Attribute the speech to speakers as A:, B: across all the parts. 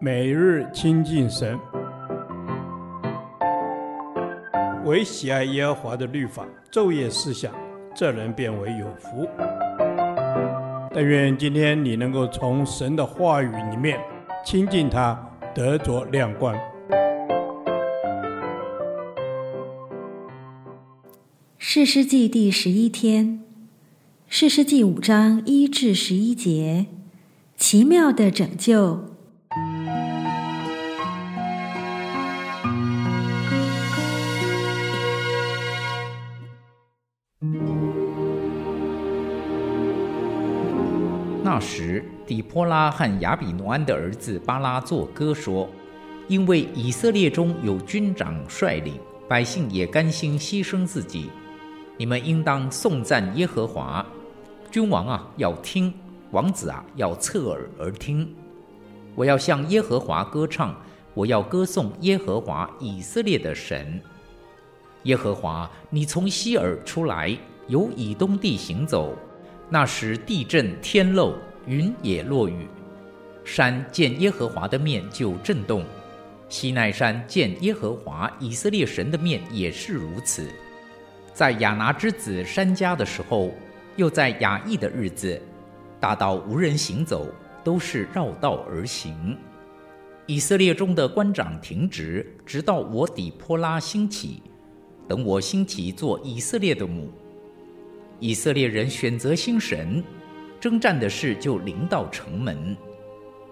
A: 每日亲近神，唯喜爱耶和华的律法，昼夜思想，这人便为有福。但愿今天你能够从神的话语里面亲近他，得着亮光。
B: 士师记第十一天，士师记五章一至十一节，奇妙的拯救。
C: 那时，底波拉和亚比挪安的儿子巴拉作歌说：“因为以色列中有军长率领，百姓也甘心牺牲自己，你们应当颂赞耶和华。君王啊，要听；王子啊，要侧耳而听。我要向耶和华歌唱，我要歌颂耶和华以色列的神。耶和华，你从西尔出来，由以东地行走。”那时地震天漏，云也落雨，山见耶和华的面就震动，西奈山见耶和华以色列神的面也是如此。在亚拿之子山家的时候，又在亚亿的日子，大道无人行走，都是绕道而行。以色列中的官长停职，直到我底波拉兴起，等我兴起做以色列的母。以色列人选择新神，征战的事就临到城门。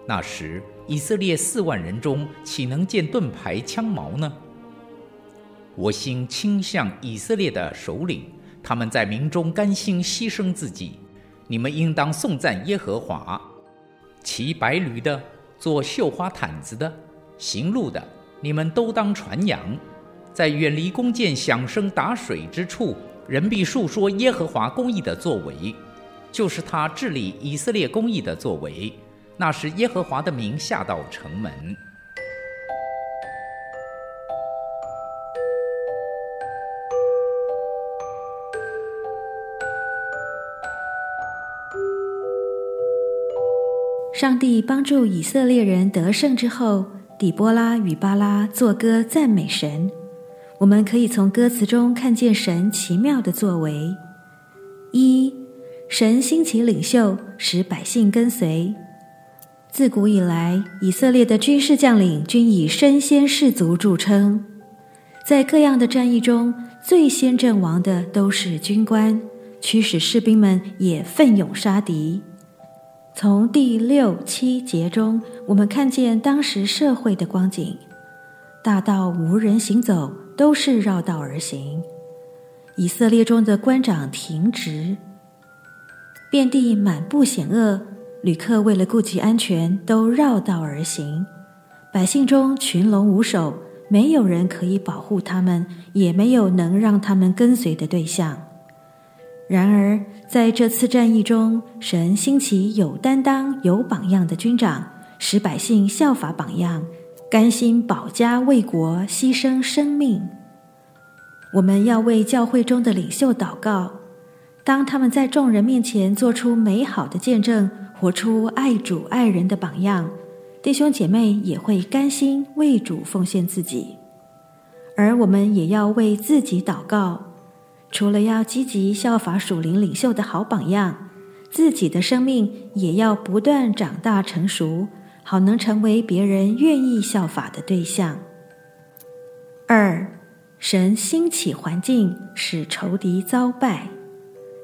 C: 那时，以色列四万人中，岂能见盾牌枪矛呢？我心倾向以色列的首领，他们在民中甘心牺牲自己。你们应当颂赞耶和华。骑白驴的，做绣花毯子的，行路的，你们都当传扬，在远离弓箭、响声、打水之处。人必述说耶和华公义的作为，就是他治理以色列公义的作为。那时耶和华的名下到城门。
B: 上帝帮助以色列人得胜之后，底波拉与巴拉作歌赞美神。我们可以从歌词中看见神奇妙的作为：一、神兴起领袖，使百姓跟随。自古以来，以色列的军事将领均以身先士卒著称，在各样的战役中，最先阵亡的都是军官，驱使士兵们也奋勇杀敌。从第六、七节中，我们看见当时社会的光景：大道无人行走。都是绕道而行。以色列中的官长停职，遍地满布险恶，旅客为了顾及安全，都绕道而行。百姓中群龙无首，没有人可以保护他们，也没有能让他们跟随的对象。然而，在这次战役中，神兴起有担当、有榜样的军长，使百姓效法榜样。甘心保家卫国，牺牲生命。我们要为教会中的领袖祷告，当他们在众人面前做出美好的见证，活出爱主爱人的榜样，弟兄姐妹也会甘心为主奉献自己。而我们也要为自己祷告，除了要积极效法属灵领袖的好榜样，自己的生命也要不断长大成熟。好能成为别人愿意效法的对象。二，神兴起环境，使仇敌遭败。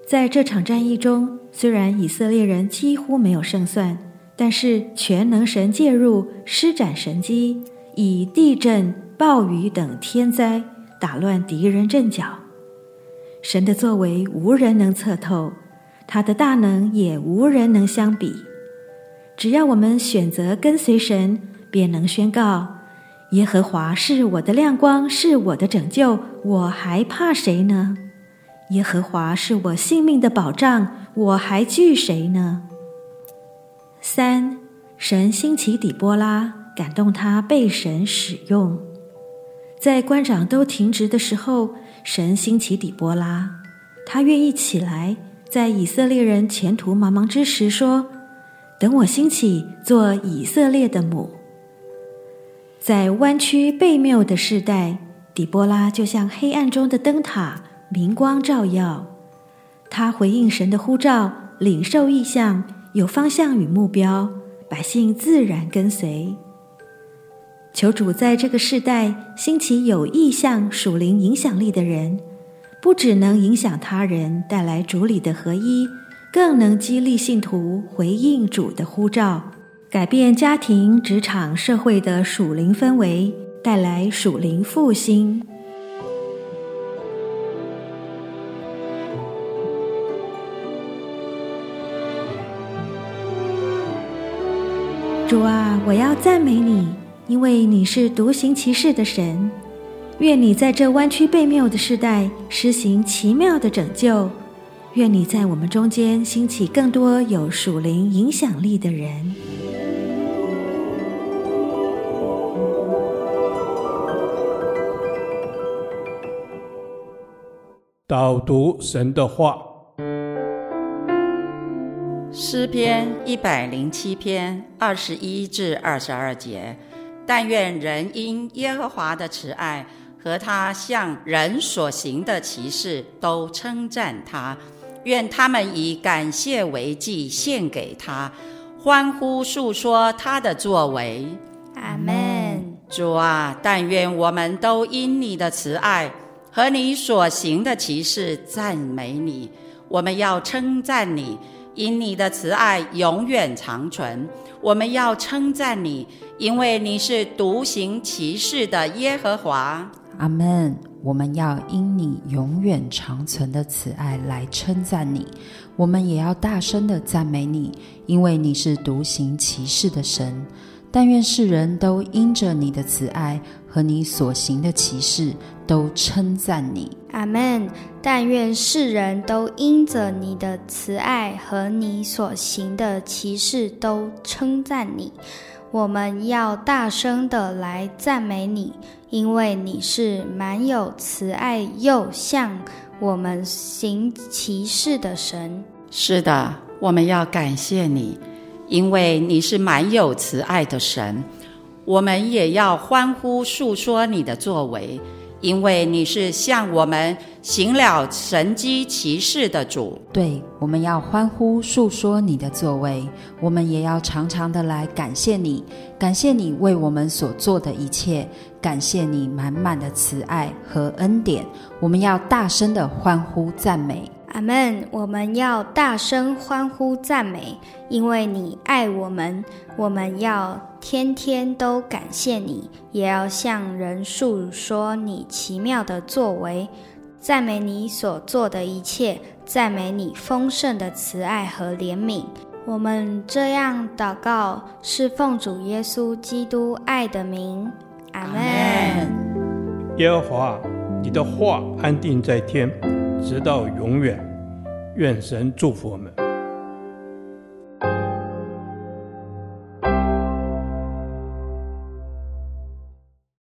B: 在这场战役中，虽然以色列人几乎没有胜算，但是全能神介入，施展神迹，以地震、暴雨等天灾打乱敌人阵脚。神的作为无人能测透，他的大能也无人能相比。只要我们选择跟随神，便能宣告：耶和华是我的亮光，是我的拯救，我还怕谁呢？耶和华是我性命的保障，我还惧谁呢？三，神兴起底波拉，感动他被神使用。在官长都停职的时候，神兴起底波拉，他愿意起来，在以色列人前途茫茫之时说。等我兴起，做以色列的母。在弯曲悖谬的世代，底波拉就像黑暗中的灯塔，明光照耀。他回应神的呼召，领受意象，有方向与目标，百姓自然跟随。求主在这个世代兴起有意向、属灵影响力的人，不只能影响他人，带来主里的合一，更能激励信徒回应主的呼召。改变家庭、职场、社会的属灵氛围，带来属灵复兴。主啊，我要赞美你，因为你是独行其事的神。愿你在这弯曲悖谬的时代施行奇妙的拯救。愿你在我们中间兴起更多有属灵影响力的人。
A: 导读神的话，
D: 诗篇一百零七篇二十一至二十二节。但愿人因耶和华的慈爱和他向人所行的奇事都称赞他。愿他们以感谢为祭献给他，欢呼诉说他的作为。
E: 阿门。
D: 主啊，但愿我们都因你的慈爱。和你所行的奇事赞美你，我们要称赞你，因你的慈爱永远长存。我们要称赞你，因为你是独行奇事的耶和华。
E: 阿门。我们要因你永远长存的慈爱来称赞你，我们也要大声地赞美你，因为你是独行奇事的神。但愿世人都因着你的慈爱和你所行的奇事，都称赞你。
F: 阿门。但愿世人都因着你的慈爱和你所行的奇事，都称赞你。我们要大声地来赞美你，因为你是满有慈爱又向我们行其事的神。
D: 是的，我们要感谢你。因为你是满有慈爱的神，我们也要欢呼述说你的作为，因为你是向我们行了神机骑士的主。
E: 对，我们要欢呼诉说你的作为，我们也要常常的来感谢你，感谢你为我们所做的一切，感谢你满满的慈爱和恩典，我们要大声的欢呼赞美。
F: 阿门！我们要大声欢呼赞美，因为你爱我们。我们要天天都感谢你，也要向人述说你奇妙的作为，赞美你所做的一切，赞美你丰盛的慈爱和怜悯。我们这样祷告，是奉主耶稣基督爱的名。阿门。
A: 耶和华，你的话安定在天。直到永远，愿神祝福我们。